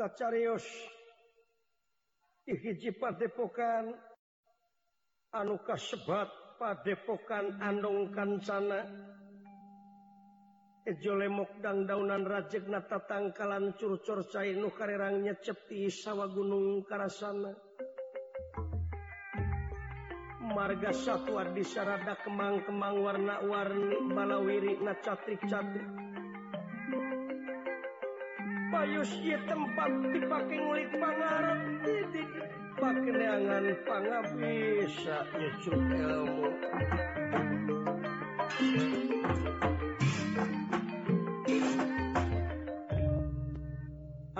kacarios dihiji Padepokan anu kasebat Padepokan Andong Kancana. Ejolemok dang daunan rajek Rajegna tatangkalan curcor cai nu karerangnya cepti sawa Gunung Karasana. Marga sattuar disarada Kemang-kemang warna-warni balawiri na catrik-catrik. Ieu tempat dipake ngulik pangarep titik pakeneangan pangabisa nyucuk ilmu.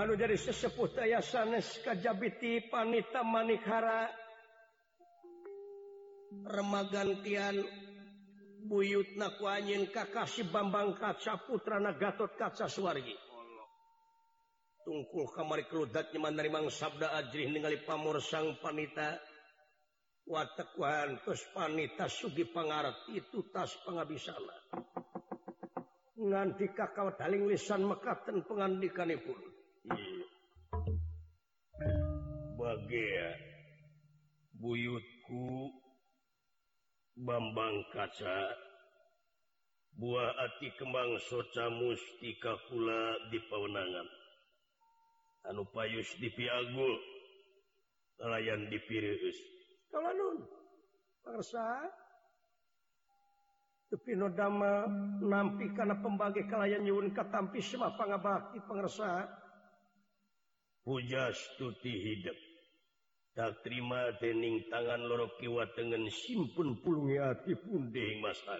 Anu jadi sesepuh daya sanes kajabiti panita manikara remagantian buyut naku anyin kakasih bambang kaca putra Gatot kaca suwargi tungkul kamari keludak nyaman dari mang sabda ajrih ningali pamor sang panita. Watekuhan terus panita sugi pangarat itu tas pengabisana. Nganti kakao daling lisan mekaten pengandikanipun. Bagia buyutku Bambang kaca buah ati kembang soca mustika pula di pewenangan anu payus di piagul nelayan dipirius kalau nun persa tapi nodama nampi karena pembagai kalayan nyuwun katampi semua pangabakti pengersa pujas tuti hidup tak terima tening tangan lorok kiwa dengan simpun pulungi hati pun punding masak.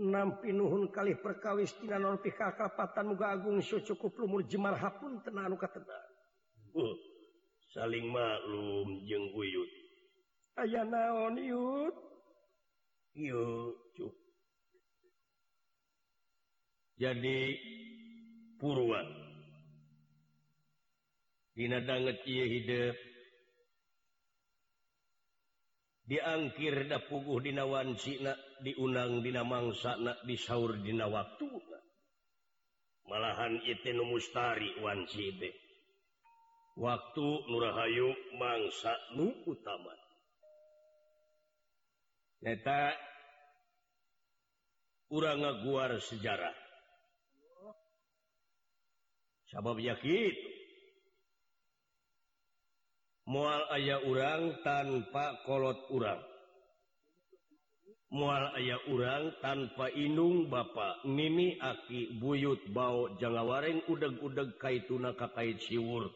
nampi nuhun kali perkawis tina non pika kapatan muga agung so cukup lumur jemar hapun tena anu katena. Uh, saling maklum jeng uyut. Aya naon yut yuk cuk. Jadi purwa dina danget ieu hidup diangkir da puguh dina wansina diundangdina disaur dina waktu. Malahan itu Mustari Wabe waktu Nurahayu mangsa nu utama. Neta urang ngaguar sejarah. Sabab yakin. Mual ayah urang tanpa kolot urang. mual ayah urang tanpa inung Bapak Mimi aki buyut bau jangawareng udeg-udeg kaituna kakait siwur.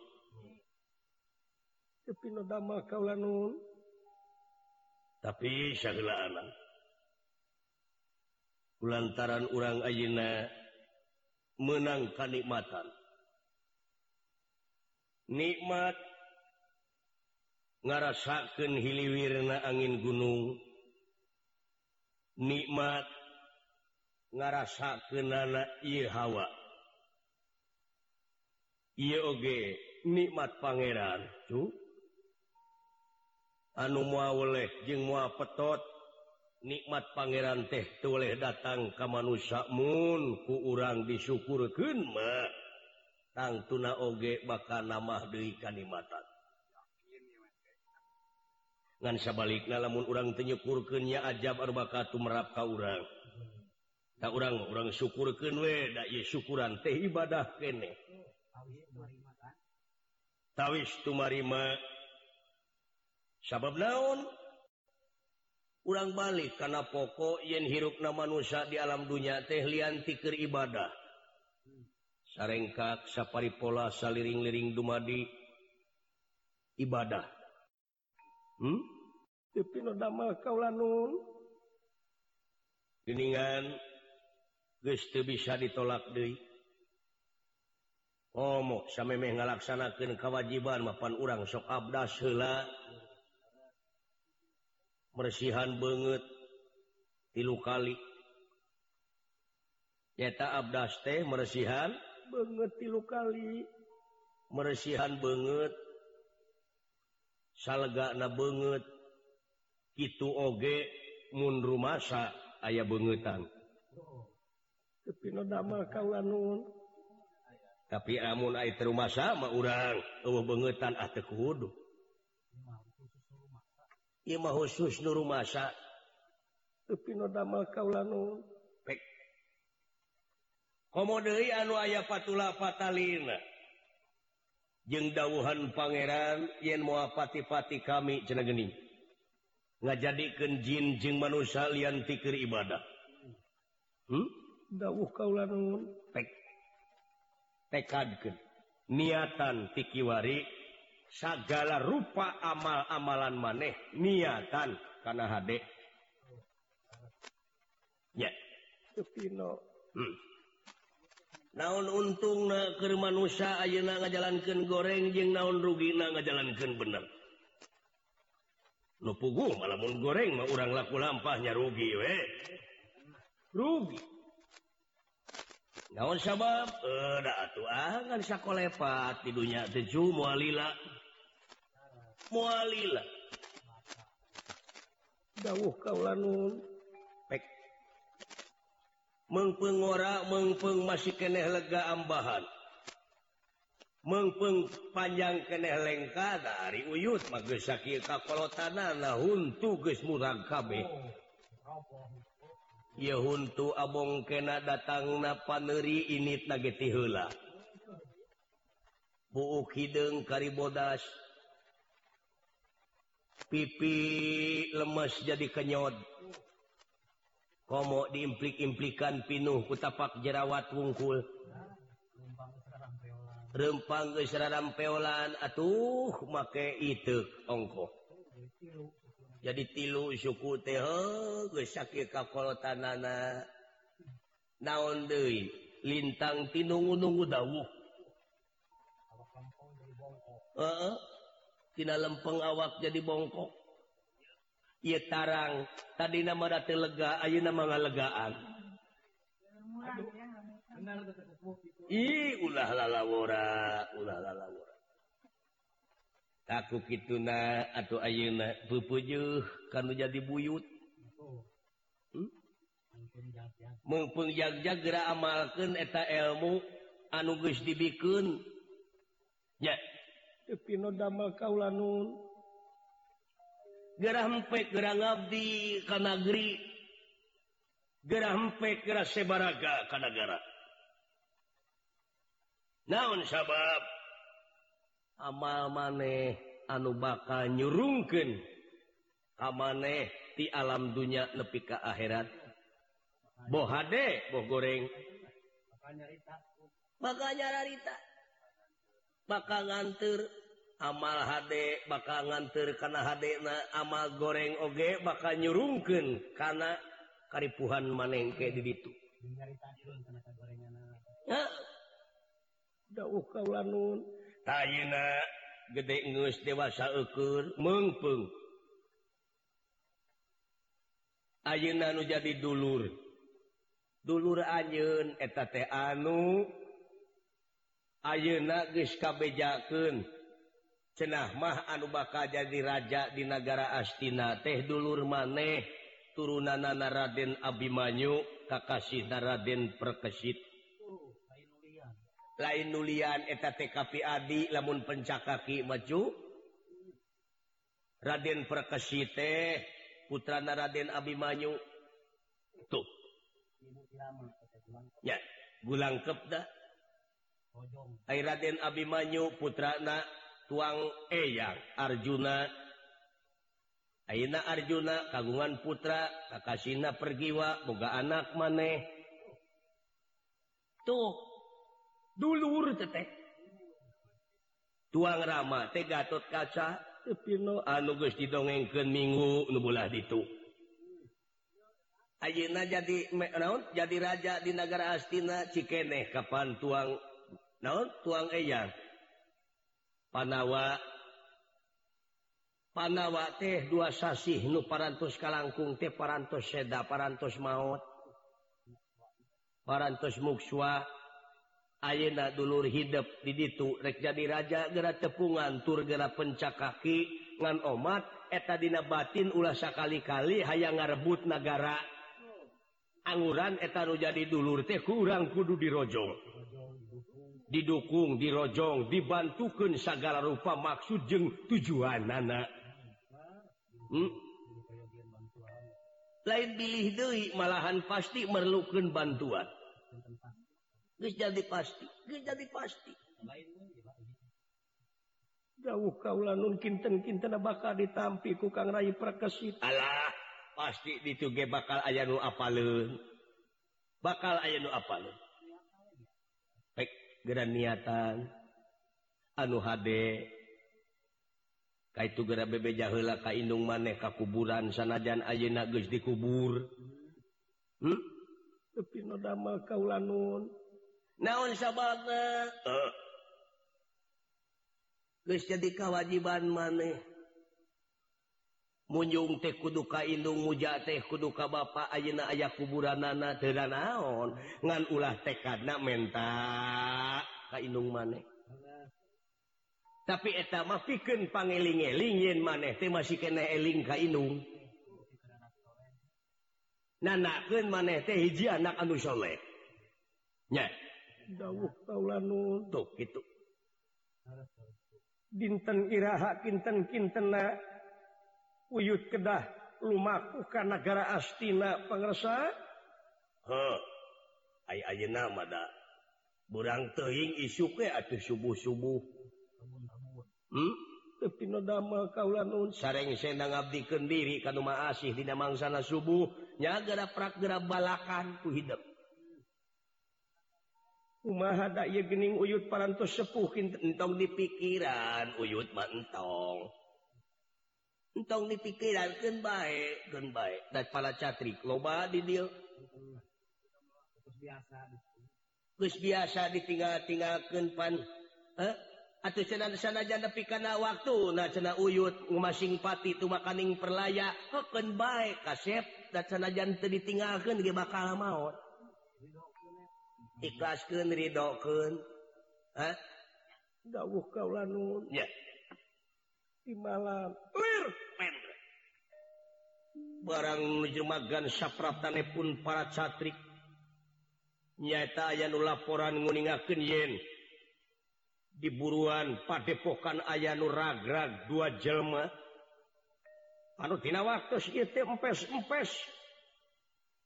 Tapi nodama kaulanun tapi sagala anak kulantaran urang ayina menang kanikmatan. Nikmat ngarasakeun hiliwirna angin gunung. nikmat ngarasa kenana hawa. Iyoge nikmat Pangeran tuh anu mua oleh jeung mua petot nikmat Pangeran teh tuleh datang ke manusiamun ku urang disyukurkenmah tang tuna oge bakal nama Dewi Kanimatan ngan sabalik lamun orang tenyekurkannya ajab arbakatu merap ka urang. Tak orang we da ke syukuran teh ibadah kene. Tawis tumarima. Sabab naon? Orang balik karena pokok yen hirup nama nusa di alam dunia teh lian tikir ibadah. Sarengkak sapari pola saliring-liring dumadi. Ibadah. hmm? geningan kauuningan bisa ditolak De omok sampai melaksanakan kewajiban mapan urang sok abdas sela bersihan banget tilu kali. Nyata Abdas teh meresihan banget tilu kali. Meresihan banget salga na banget itu oge mun masa ayah bangetan tapi no damel tapi amun ait rumah sama urang. Bangetan ah teu kudu. Khusus nu rumahsa tapi no damel kaula pek. Komo anu aya patula patalina. jeng dauhan Pangeran yen muapati-pati kami cenageni nggak jadi jin jeng manusia lian tikir ibadah. Hmm? dawuh kaula nuwun tek tekadkeun niatan tikiwari segala rupa amal-amalan maneh niatan. Karena hadek hmm. ya. Yeah. hmm. naon untung na ke keman nusa ayeuna ngajalankan goreng jeng naon rugi rugina ngajalankan bener? Nu pugu malamun goreng mah urang laku lampahnya rugi we. Rugi. Naon sabab? Eh da atuh ah kan sakolepat di dunya teju mualila. Mualila. Dawuh kaula nun. mengpengora mengpeng masih keeh lega ambahan. Mengpeng panjang keeh lengka dari uyut mages kalau tanah nah huntu geus kabeh. Ya huntu abong kena datang na paneri init na hela heula. Buuk hideung karibodas. Pipi lemes jadi kenyod komo diimplik-implikan pinuh kutapak jerawat wungkul. Rempang keram pelan atuh make itu ongko jadi tilu suku tanana naon De lintang tinunggu-nunggu dawuh. Uh -uh. tidak lempeng awak jadi bongkok. ia tarang tadi nama date lega ayo nama ngalegaan. Ih ulah lalawora ulah lalawora. Aku kituna atau ayuna pupujuh kanu jadi buyut. Oh. Hmm? mumpung jag-jag. Gerak amalkan eta ilmu anu geus dibikeun. Nya tapi no damel kaula gerampe gerang Abdi kanageri gerampe gera sebaraga kanagara naon sabab? Amal maneh anu baka nyurungken amaneh di alam dunya lebih ke akhirat. Bohade boh goreng. Makanya rarita. Bakal nganter. amal HD bakal nganter karena HD amal goreng oge bakal nyurungken karena karipuhan manengke di itu gede dewasa ukur mengpung Ayeuna anu jadi dulur. Dulur anyun eta anu ayeuna geus kabejakeun. cenah mah anu baka jadi raja di negara Astina teh dulur maneh. Turunan turunanana Raden Abimanyu kakasih Raden perkesit. Lain nulian eta TKP Adi lamun pencakaki maju. Raden perkesi teh putrana Raden Abimanyu. Tuh. Ya gulang kepda Raden Abimanyu putrana tuang eyang Arjuna. Aina Arjuna kagungan putra Kakasina pergiwa boga anak maneh. Tuh dulur tetek tuang Rama teh Gatot kaca tepino anu geus didongengkeun minggu nu bulah ditu. Ayeuna jadi naon? Jadi raja di negara Astina Cikeneh kapan tuang naon? Tuang eyang. Panawa Panawa teh dua sasih nu parantos kalangkung teh parantos seda parantos maut parantos mukswa. Ayeuna dulur hidup di ditu rek jadi raja gera tepungan tur gera pencak kaki ngan omat eta dina batin ulah sakali-kali hayang ngarebut negara anguran eta nu jadi dulur teh kurang kudu dirojong. didukung dirojong dibantukan segala rupa maksud jeng tujuan anak hmm? lain pilih Dewi malahan pasti memerlukan bantuan. Jadi pasti jadi pasti. Jauh kaulaun kinten-kinten bakal ditampi ku Kang Rai perkesit. Allah pasti dituge bakal ayanu apalun bakal ayanu apalun gera niatan. Anu HD ka itu gera bebe jahela kaindung maneh ka kuburan. Sanajan ayeuna geus dikubur. Hmm? tapi no damel kaulanun. Naon sababna uh. geus jadi kawajiban maneh. munyung teh kudu kaung muja teh kudu ka ba ayeuna aya kuburan nana tera naon ngan ulah tekad na menta kaung maneh. Tapi eta mah piken pangeling-eling yen maneh teh masih kena eling ka indung nanakeun maneh teh hiji anak anu soleh. Nya. Dawuh kaula nuntut kitu. Dinten iraha kinten kintena uyut kedah lumaku ka negara astina pengersa nama burang teing isu ke atau subuh-subuh. Hmm? sareng abdiken diri kanuma asih tidak mangsana subuhnya gara pragera balakan ku hidup Umahada gening uyut parantos sepuh entong di pikiran uyut mantong tong dipikirkan baik dan baik dan para catrik loba di dia biasa terus biasa ditinggal-tinggalkan pan eh? atau cena sana janda pikana waktu nah cena uyut ngumasing pati itu makaning perlaya. Oh, Hoken baik kasep. Dan cena janda ditinggalkan dia bakal maut ikhlaskan ridokkan eh? dawuh kaulanun ya. yeah. di malam. Barang menjemagan syaprane pun para catrik nyata aya nu laporan nguningakeun yen. Di buruan padepokan aya nu ragrag dua jelma. Anu anutina waktu ieu teh empes-empes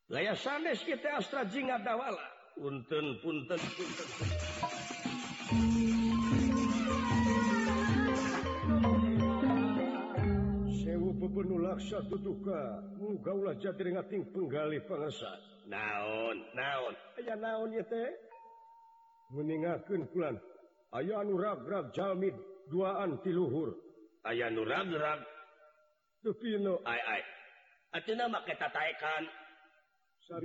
gaya sanes kita astra jingga dawala punten punten punten, punten. laksa duduka gaulah ngating penggali pengesan naon naon? Aya naon ya teh? Meninggalkan bulan aya nurab-rab Jamid duaan tiluhur aya nurab-rab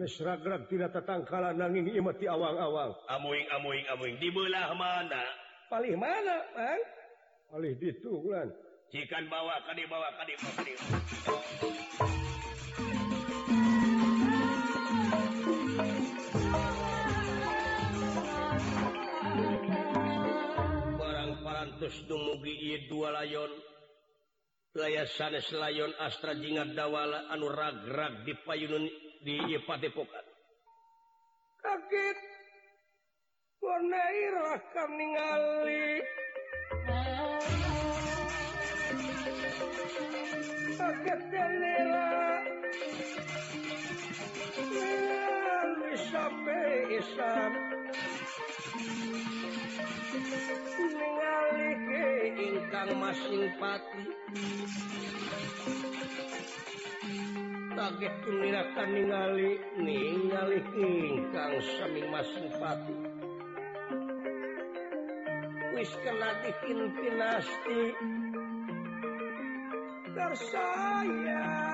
seragam tidak tatangkala nanging imati awang-awang. Amuing amuing amuing. Di belah mana? Palih mana paling ditulan ditu kulan ikan bawa tadi bawa tadi barang parantos dumugi dua layon. Laya sanes layon astra jingat dawala anu rag-rag di payunun di padepokan. Kaget warna irah ningali ingkang masing pati kaget penirakan ningali ningali ingkang saming masing pati wis kena dikin pinasti bersayap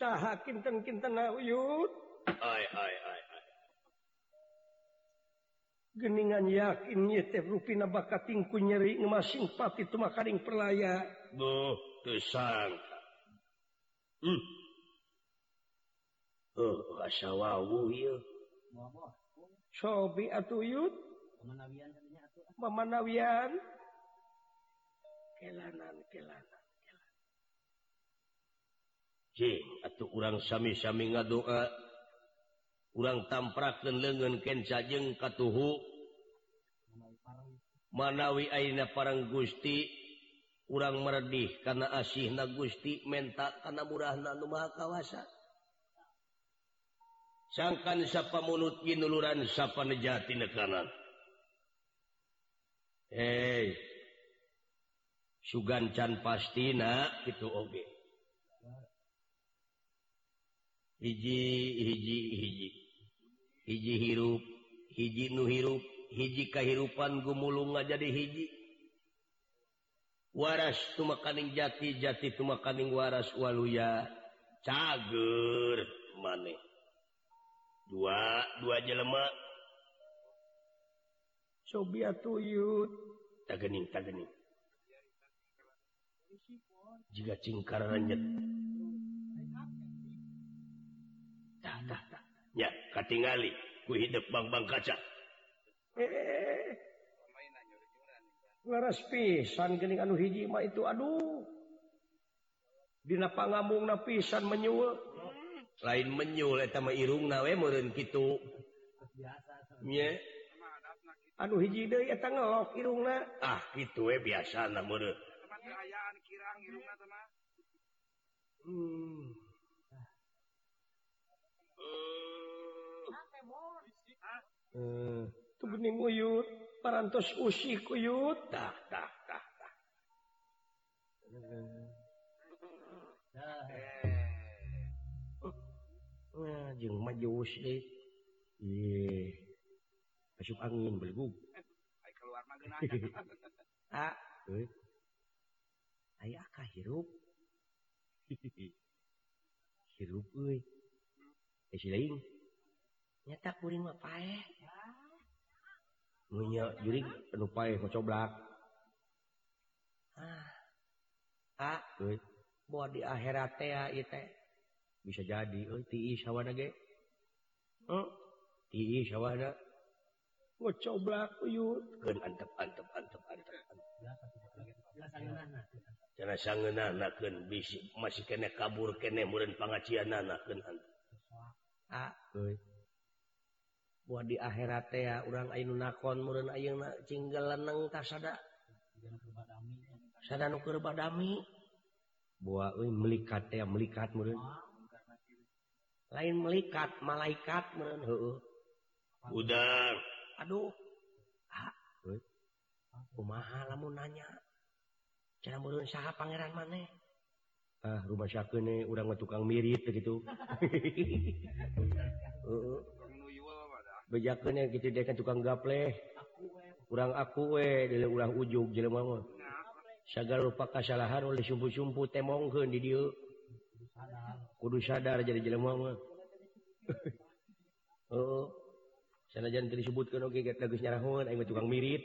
sah kinten-kinten nauyut geningan yakin ruina bakatku nyeri masing pati itu makaring perlaya hmm. oh, sobi atuyut memanawian kelanan kelanan. atau orang sami-sami nga ngadoa orang tampraken lengan Kensajeng katuhu. Manawi Aina parang Gusti orang meredih karena asih na Gusti menta karena murah Numa kawasa. Sangkan siapa mulut ginuluran siapa nejati nekanan. Sugan can pastina itu oge. okay. hiji hiji hiji. Hiji hirup hiji nu hirup hiji kahirupan gumulung nga jadi hiji. Waras tumakaning jati jati tumakaning waras waluya cager maneh dua dua jelemak sobia tuyut tagening tagening. Jika cingkar ranjat ya katingali. Ku hidup bang-bang kaca. Eh, eh, eh, pisan anu hiji itu aduh. Dina pangamung na pisan menyul lain menyul sama irung nawe gitu anu hiji ngelok irung ah gitu we biasa na hmm. Hmm. tubuhning uyut parantos usi kuyut tah tah tah tah hmm. nah eh. nah jeung majus angin belgug ai keluar mah ah. hirup. Hirup euy eh si lain. nyetak kuring mah pae munya jurig anu pae kocoblak ah. Ah. Euy. Buat di akhirat teh ah, ieu teh. Bisa jadi euy tiis sawana ge heuh tiis sawana kocoblak uyut keun antep antep antep antep Cara sangeunana keun bisi masih kene kabur kene mureun pangajianana keun antep. Ah. Euy. buat di akhirat ya orang Ainu nakon murun Ayeuna cinggalan nang tasada sada. Nuker badami buat euy melikat ya melikat murun lain melikat malaikat murun heueuh. Udar aduh ah kumaha lamun nanya? Cara murun saha pangeran maneh ah rumah sakene urang tukang mirip begitu bejakannya gitu dia kan tukang gaple. Kurang aku we. Dari ulang ujung jelema sagar lupa kesalahan oleh sumpu-sumpu temongkeun di dieu. Kudu sadar jadi jelema mah oh sanajan teu disebutkeun oge okay, geus nyarahon aing tukang mirit.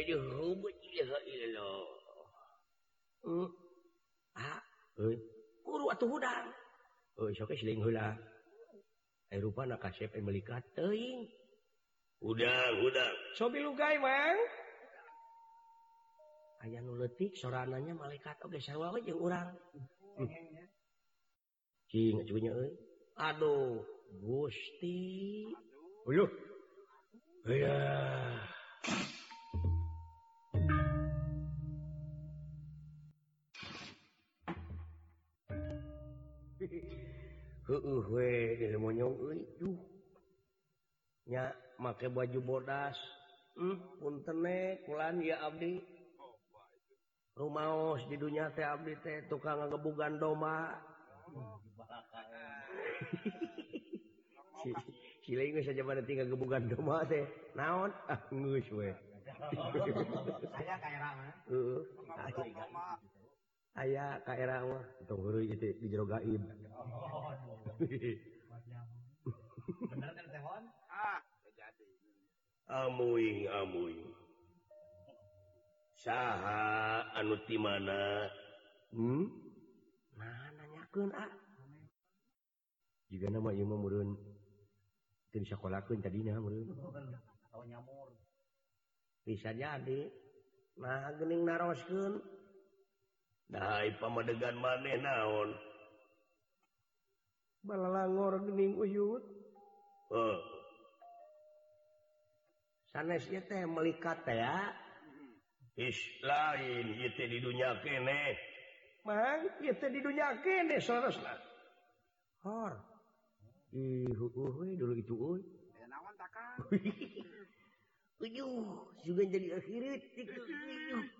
Aduh hubut ilaha illallah ah. Euy kuru atuh hudang euy sok e siling heula. Eh, rupa kasep melihat teing udang udang. Sobi lugai mang. Aya nu letik sorananya malaikat oge sarwa we jeung urang. Cing cunya euy. Aduh. Gusti. Uyuh. Aya nya make baju bodas punlan hmm, ya Abdi. Rumahos di dunia teh Abdi teh tukang ngegebugan doma saja pada tinggal gebugan doma teh. Naon? Ah, ngus, we. ayaah Kaera di jero gaib. Ah, Sah anuti mana? Hmm? ah. juga nama ilmuun bisa sekolahkun tadinya bisa jadi. Nah gening narosken Nah pamadegan maneh naon? Balalangor geuning uyut. Uh. sanes ieu teh melikat teh ya. Is lain itu di dunia kene. Mang itu di dunia kene saudara hor. Ih uh, dulu itu uy eh, naon takang? Uyuh juga jadi akhirit, itu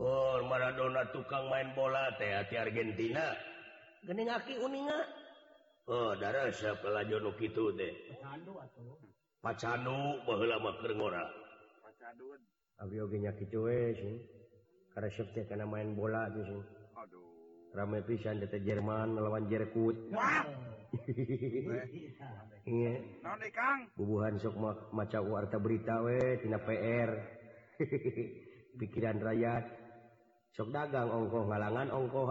Oh, Maradona tukang main bola teh hati Argentina. Gening aki uninga? Oh, darah pelajono gitu deh Pacanu lama kergora Abionya karena karena main bola di sini Aduh. ramai pisan data Jerman melawan Jerkut. Hubungan sok maca warta berita wetina PR pikiran rakyat. Sok dagang ongkoh ngalangan ongkoh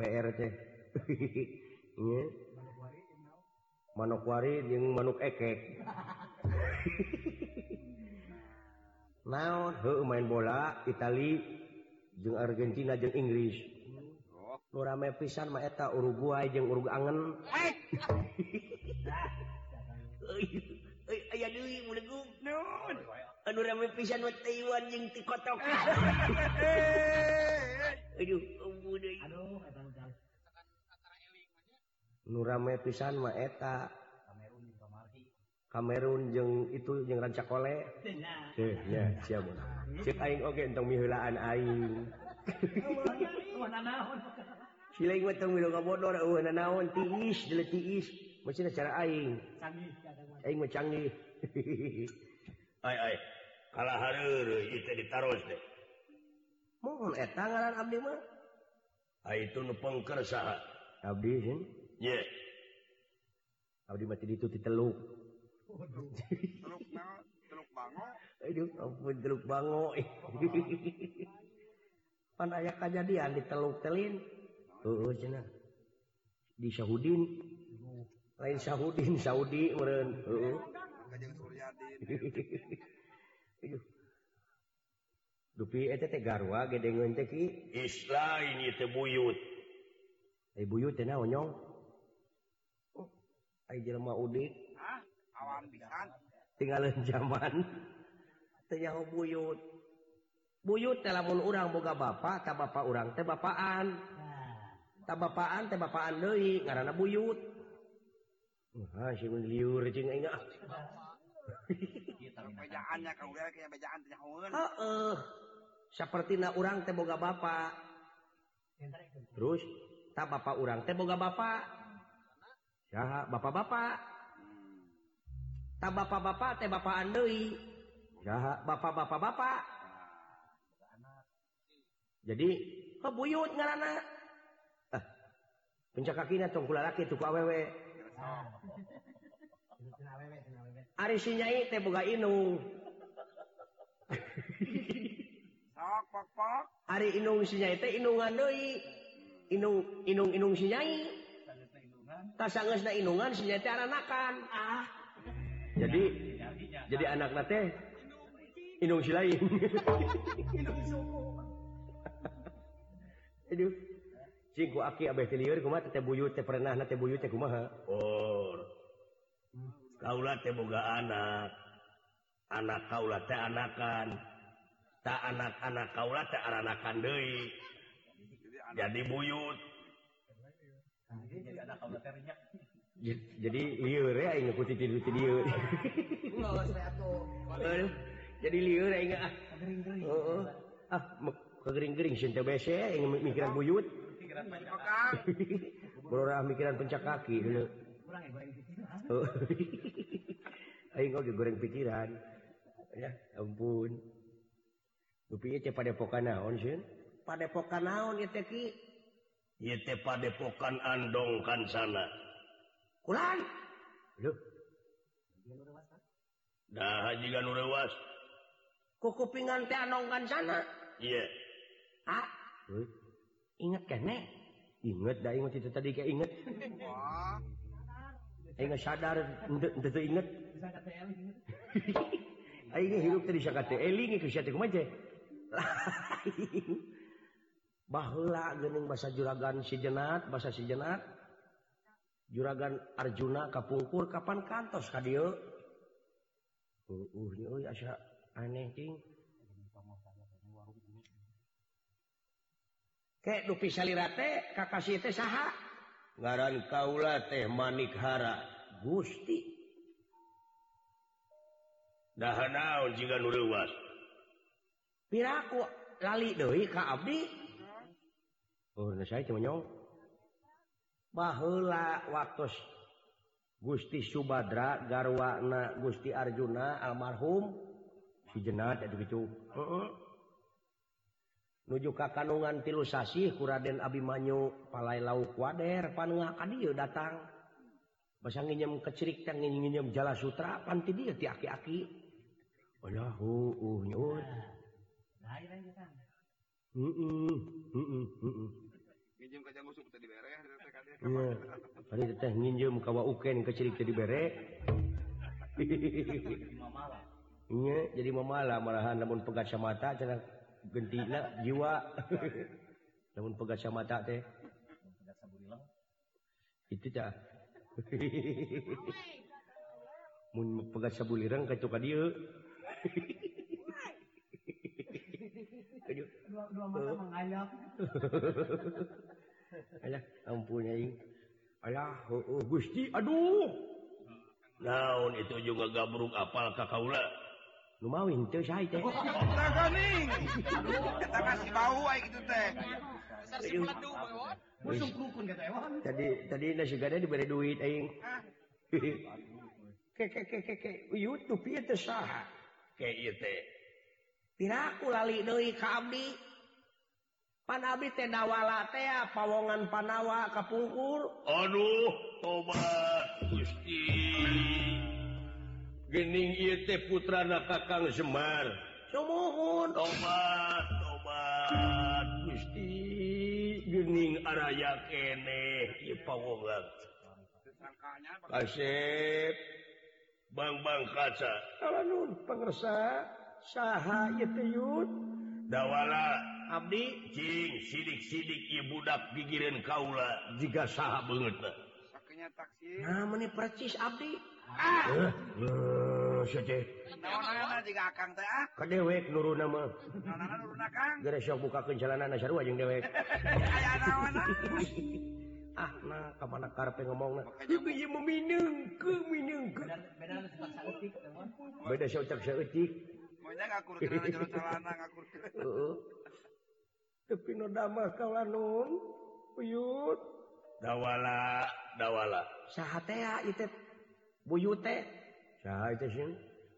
PR manokwari jeung manuk ekek. Naon? Main bola Itali jeung Argentina jeung Inggris. rame pisan maeta Uruguay jeung Urug angen. Aya deui muleguk naon anu rame pisan mah Taiwan jeung ti kotok. Aduh embu deui aduh nu rame pisan mah eta Kamerun jeng itu jeng Rancakole. Teh nya sia mun. Cek aing oke entong mihulaan aing. Sila gue tong minum kabodor, uh, uhuh na naon, tiis, dila tiis. Masin cara aing. Aing mah canggih. ay, ay. Kalah harur, itu ditaros teh Mohon, eta ngaran abdi mah. ai itu nu pengker saha Abdi, sih? Ye. Abdi mati itu di teluk. teluk bango. Aduh, ampun, teluk bango. Pan aya kejadian di teluk telin. di Saudin lain Saudin Saudi dupi garwa gedengen teki Islam ini tebuyut eh buyut teh naon nyong oh ai jelema udik hah? Awam pisan. Tinggalan zaman. Teh nyaho buyut. Buyut teh lamun urang boga bapak ka bapak urang teh bapaan. tak bapaan teh bapaan deui ngaranna buyut oh, Wah, si liur jeung aing. Ah. Bejaannya kau kayak bejaan teh hoeun. Heeh. Sapertina urang teh boga bapa. Terus tak bapa urang teh boga bapa. Bapak-bapak. Tak bapak-bapak teh bapaan deui. Saha bapak-bapak bapak. Jadi kebuyut ngaranna. pencakinya laki tuku awewe Ari sinyai teh boga inung. Sok pok pok. Ari inung sinyai teh inungan deui. Inung inung inung sinyai. Tasanggeus na inungan sinyai teh aranakan. Ah. Jadi jadi anak teh inung si lain. Inung sopo. Aduh. boga anak. Anak kaula teh anakan. Tak anak-anak kaula teh taanakan deui. Jadi buyut. Jadi liur ya ingat putih tidur tidur jadi liur ya ingat ah. Kegering-gering. Oh, oh. ah, Sinta bese ingat mikiran buyut. Berorang mikiran pencak kaki dulu. Oh. Ayo kok goreng pikiran. Ya, ampun. Dupinya pada pokan naon sih? Pada pokan naon ya teh ki? Ya teh padepokan andong kan sana. Kulan. Loh. Dah haji kan urewas. Ku kupingan teh andong kan sana. Iya. Ah. ingat kenek inget da inget itu tadi kayak inget inget sadar itu inget ini hidup tadi sakate eling ke siate kumaha teh baheula geuning bahasa juragan si jenat bahasa si jenat. Juragan Arjuna kapungkur kapan kantos ka dieu uh, uh, uh, aneh ting. dupi salirate kakasih teh saha? Ngaran kaula teh manikhara Gusti. Dah naon jika nu piraku lali deui ka abdi. Oh saya cuma nyong. Baheula waktu Gusti Subadra garwana Gusti Arjuna almarhum. Si jenat eta gitu uh -uh. nuju ka kanungan tilusasi kuraden Abimanyu Palai lauk wader pan dia datang. Bahasa nginyem kecirik dan nginyem jala sutra panti dia ti aki-aki. Allahu unyut tadi teh nginjem kawa uken kecirik jadi bere Iya, jadi mamala marahan namun pegat samata cenah gentina jiwa. Namun pegaca mata teh. Itu dah mun pegaca bulirang ka ka dieu. Dua, mata mengayap alah ampun aing. Alah heueuh oh, oh, gusti aduh. Naon itu juga gabruk apal ka kaula? Lumawi itu saya kasih bau aing teh. Tadi tadi nasi gada diberi duit aing. Ke ke ke ke ke YouTube ieu teh saha? Ke ieu teh. Pira lali deui ka abdi? Pan abdi teh dawala teh pawongan panawa kapungkur. Aduh, tobat Gusti. Gening te putra na Kakang Semar Sumohon obat obat Gusti Gening Araya kene ieu pawogat. Kasep Bang Bang kaca. Alanun pangersa saha ieu teh yun? Dawala abdi cing sidik-sidik ieu budak gigireun kaula jiga saha beungeutna. Sakenya taksi. Nah meni percis abdi. Eh, eh, dewek nur dewek. Ah nah kapan karpe ngomong meminum ke minum beda seucap seutik. Tapi no damah kalanun uyut. Dawala dawala. Sahatea itu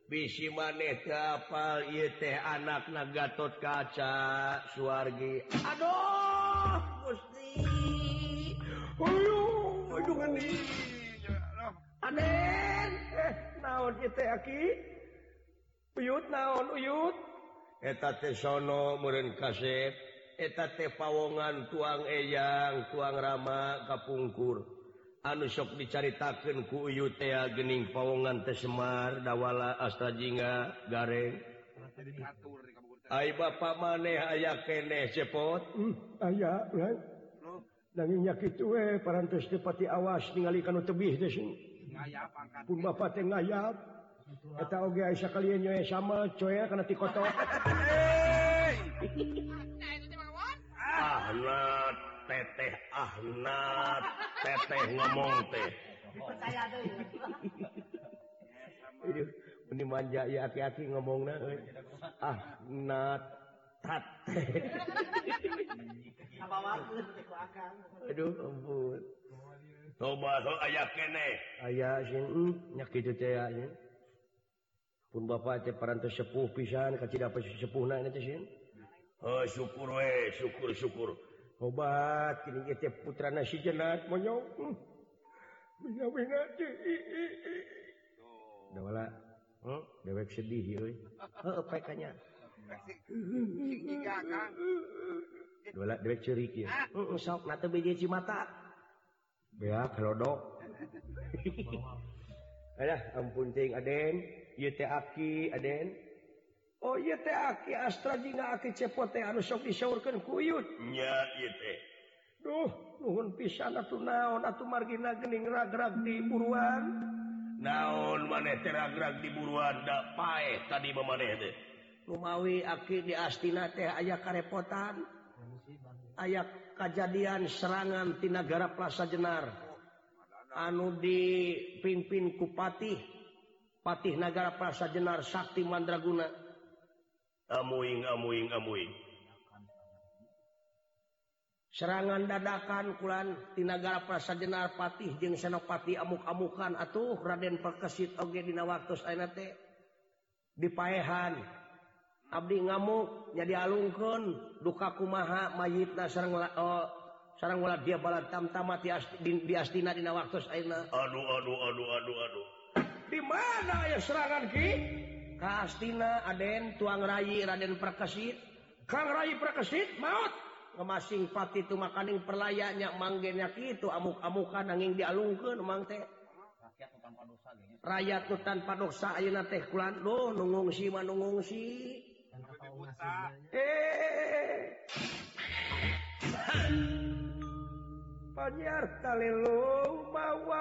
bisi maneh manepal teh anak na Gatot kaca suargi Aduh Gusti. Eh, naon uyut naon uyut? Eta sono meren kasep. Eta teh pawongan tuang eyang tuang rama kapungkur. anu sok dicaritakan ku Yutea Gening pawongan Tesemar Dawala Astajinga Gareng. Ay Bapak maneh aya kene cepot? Hmm, aya eh, parantes depati awas ningali kan tebih pun Bapak teh ngayap. Eta oge Aisyah kalian nyoe sama coya kana ti kotok ah nah. teteh Ahna teteh ngomong teh. Ini manja ya hati-hati ngomong nah Ahna teteh. Aduh ampun. Coba so ayah kene. Ayah sing hmm, nyakit teh ya pun bapak teh parantos sepuh pisan kacida sepuh na teh sin Oh, syukur we, syukur syukur. obat ini putra nasi jenat dewek sedihnya dewek cerik ya hmm, sok nata biji mata kalaulah ampun ting Aden. Aki Aden. Oh astra cepot anu sok disyaurkan kuyut. Duhhun pisan naon margina gening ragrag di buruan. Naon maneh manehgrag di buruan pae tadi Lumawi aki di astina teh aya karepotan. Aya kejadian serangan di negara Plaza Jenar. Anu dipimpin kupati Patih negara Plaza Jenar Sakti Mandraguna. amuing amuing amuing. Serangan dadakan kulan di negara Prasa Jenar Patih jeung Senopati amuk-amukan. Atuh Raden Perkesit oge dina waktu teh. Dipaehan Abdi ngamuk jadi alungkeun duka kumaha mayitna sareng oh, sareng ulah dia balat tamtama di, di astina dina waktu ayeuna aduh aduh aduh aduh aduh di mana ya serangan ki? Kastina Aden tuang Ray Raden Prakasit Kang Ray Prakasit maut! Ngemasing pati itu makaning perlayaknya manggennya itu amuk-amukan nanging dialungkeun emang teh. Rakyat tuh tanpa dosa ayeuna teh kulan loh nungungsi mah nungungsi. Eh, eh, eh, eh panjar talelo bawa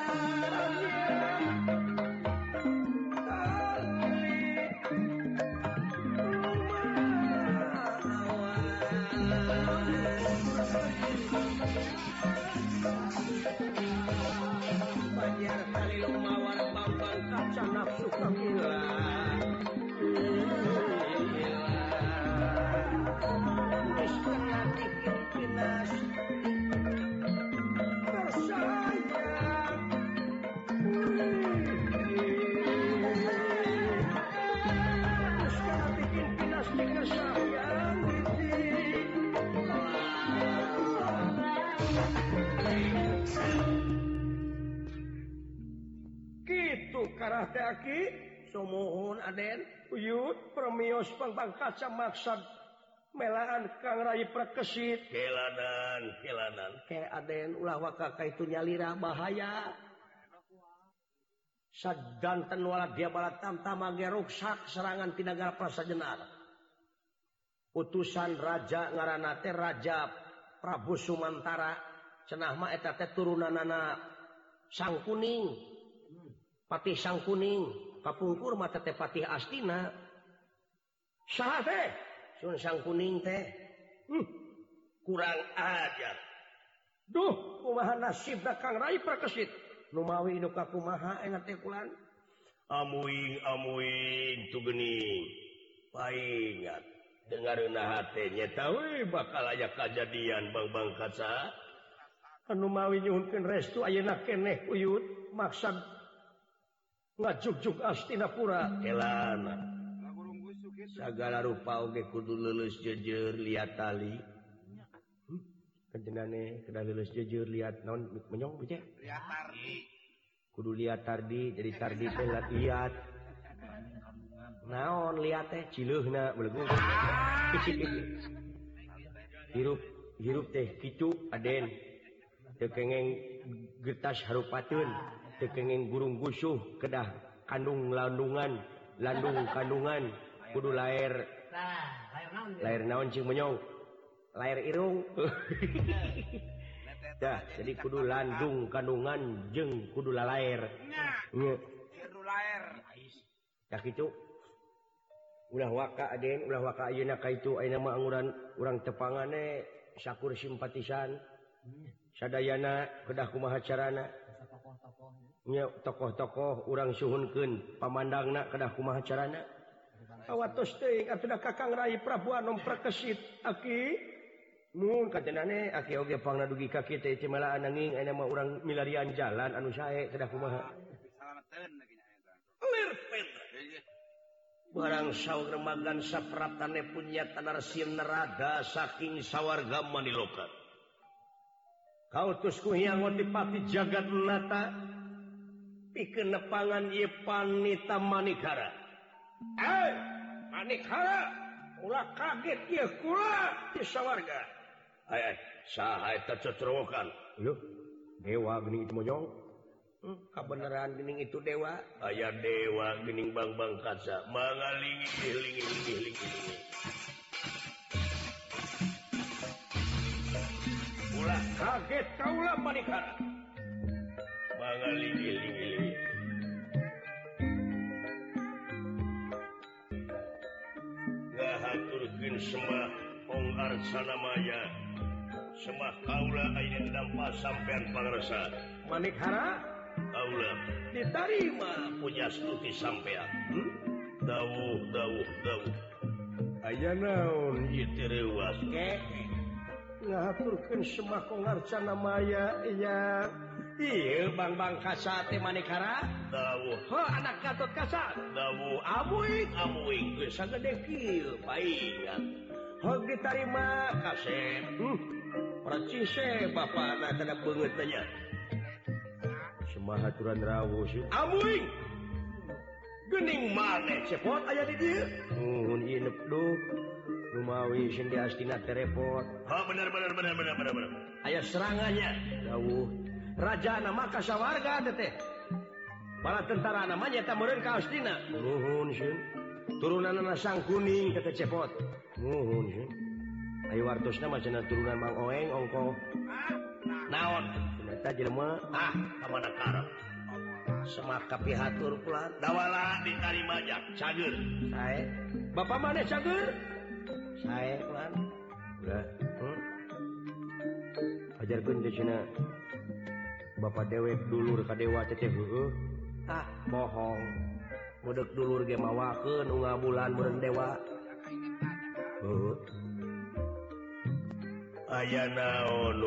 kaki somohun Aden. Uyut premios pangbang kaca maksad melaan Kang Rai perkesit kelanan kelanan ke Aden ulah wakaka itu nyalira bahaya. Sadan tenwala dia balat tamtama geruksak serangan tinagar prasa jenar utusan Raja ngaranate Raja Prabu Sumantara cenah ma eta teh turunan anak sang kuning. Patih sang kuning papungkur mata teh Patih Astina. Sah teh? Sun sang kuning teh. Hmm. kurang ajar. Duh. Kumaha nasib da Kang Rai prakesit? Numawi nu ka kumaha enak teh kulan? Amuing amuing tu geuning paingat. Dengareun hate nya tahu bakal aja kejadian bang-bang kaca. Anu mawi nyuhunkeun restu ayeuna keneh uyut. Maksud Astinapura segala rupa Oke kudu lulus jujur lihat tali. Kejenane ke lulus jujur lihat non menyong kudu lihat tadi jadi tadi lihat lihat naon lihat teh? Ciluh na belegu. Hirup hirup teh kicu aden. Tekengeng getas harupatun tekenging burung gusuh kedah kandung landungan landung kandungan. Kudu lair. Lair naon cing menyong? Lair irung. Dah jadi kudu landung kandungan jeng kudu la lair. Lair. Ya gitu ulah waka aden ulah waka ayeuna ka itu ayeuna mah anguran urang tepangane syakur simpatisan. Sadayana kedah kumaha carana? tokoh-tokoh urang suhunkeun pamandangna kedah kumaha carana? Awatos teuing atuh kakang rai Prabu anom prakesit aki. Nuhun ka tenane aki oge pangna dugi ka kite cimelaan nanging aya nomkesit urang milarian jalan anu sae kedah saya barang sau remagan sapratane punya tanar nerada saking sawwarga manilokat kau tusku yang dipati jagat menata pikenepangan Yepanita manikara. Eh manikara ulah kaget ya warga tercerokan dewa Gening itu monyong hmm, kebenaran Gening itu dewa. Aya dewa Gening Bang Bang kaca mengalingi kaget kaulah Manikhara ngahaturkin sembah onggar sanamaya sembah kaula ayin dampa sampean pangresa manikhara kaula diterima punya stuti sampean hmm? dawuh dawuh dawuh aya naon ieu rewas. Ke ngahaturkeun sembah onggar bang bang kasat manekara oh, anak gatot kasat diterima kasep ba anak bangetnya semahaturan rawuh Gening manek cepot aya di dieu. Nuhun inep duh. Rumawi sing Astina terepot. Ha bener bener bener bener bener. Aya serangannya. Dawuh raja nama kasawarga dete para tentara namanya tak kaostina turunan sang kuning kata cepot. Ayo wartos nama cina turunan Mang Oeng ongko. Ah, Naon? Ternyata jelema? Ah kamana karep semak kapihatur pula. Dawala ditari majak cager. Saya bapak mana cager? Saya pelan udah hmm. ajarkan ke cina Bapak dewek dulu ka dewa ah bohong. Mudek ge mawakeun unga bulan meureun dewa. Uh. aya naon